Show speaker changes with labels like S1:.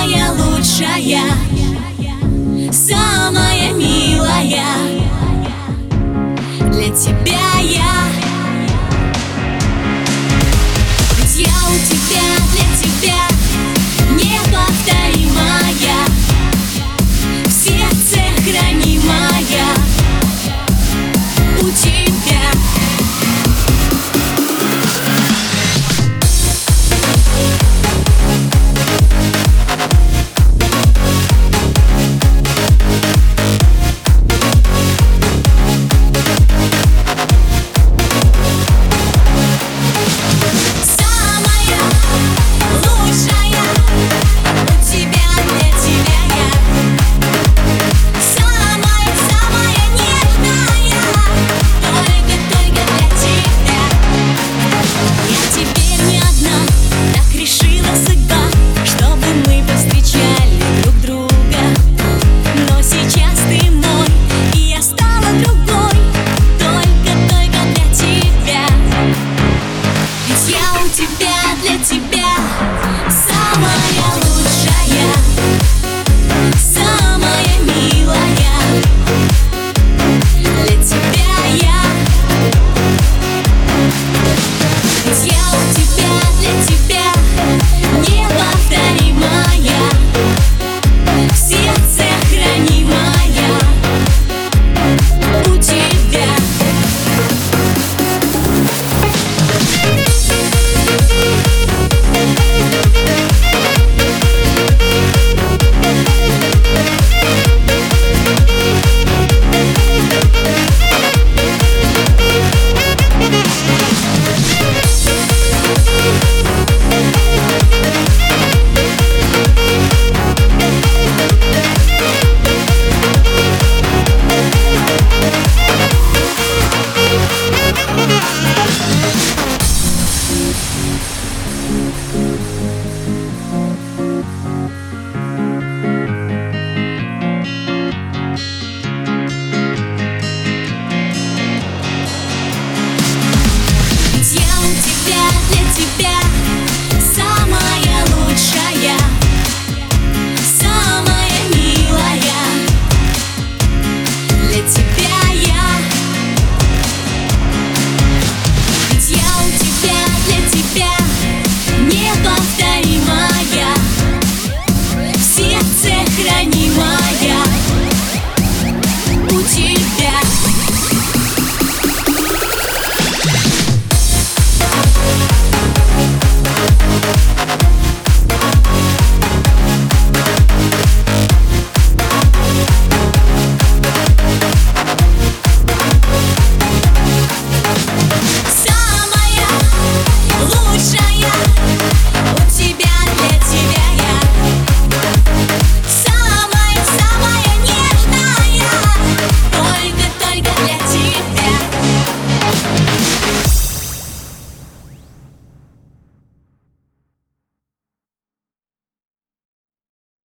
S1: самая лучшая, самая милая. Для тебя я. Ведь я у тебя, для тебя.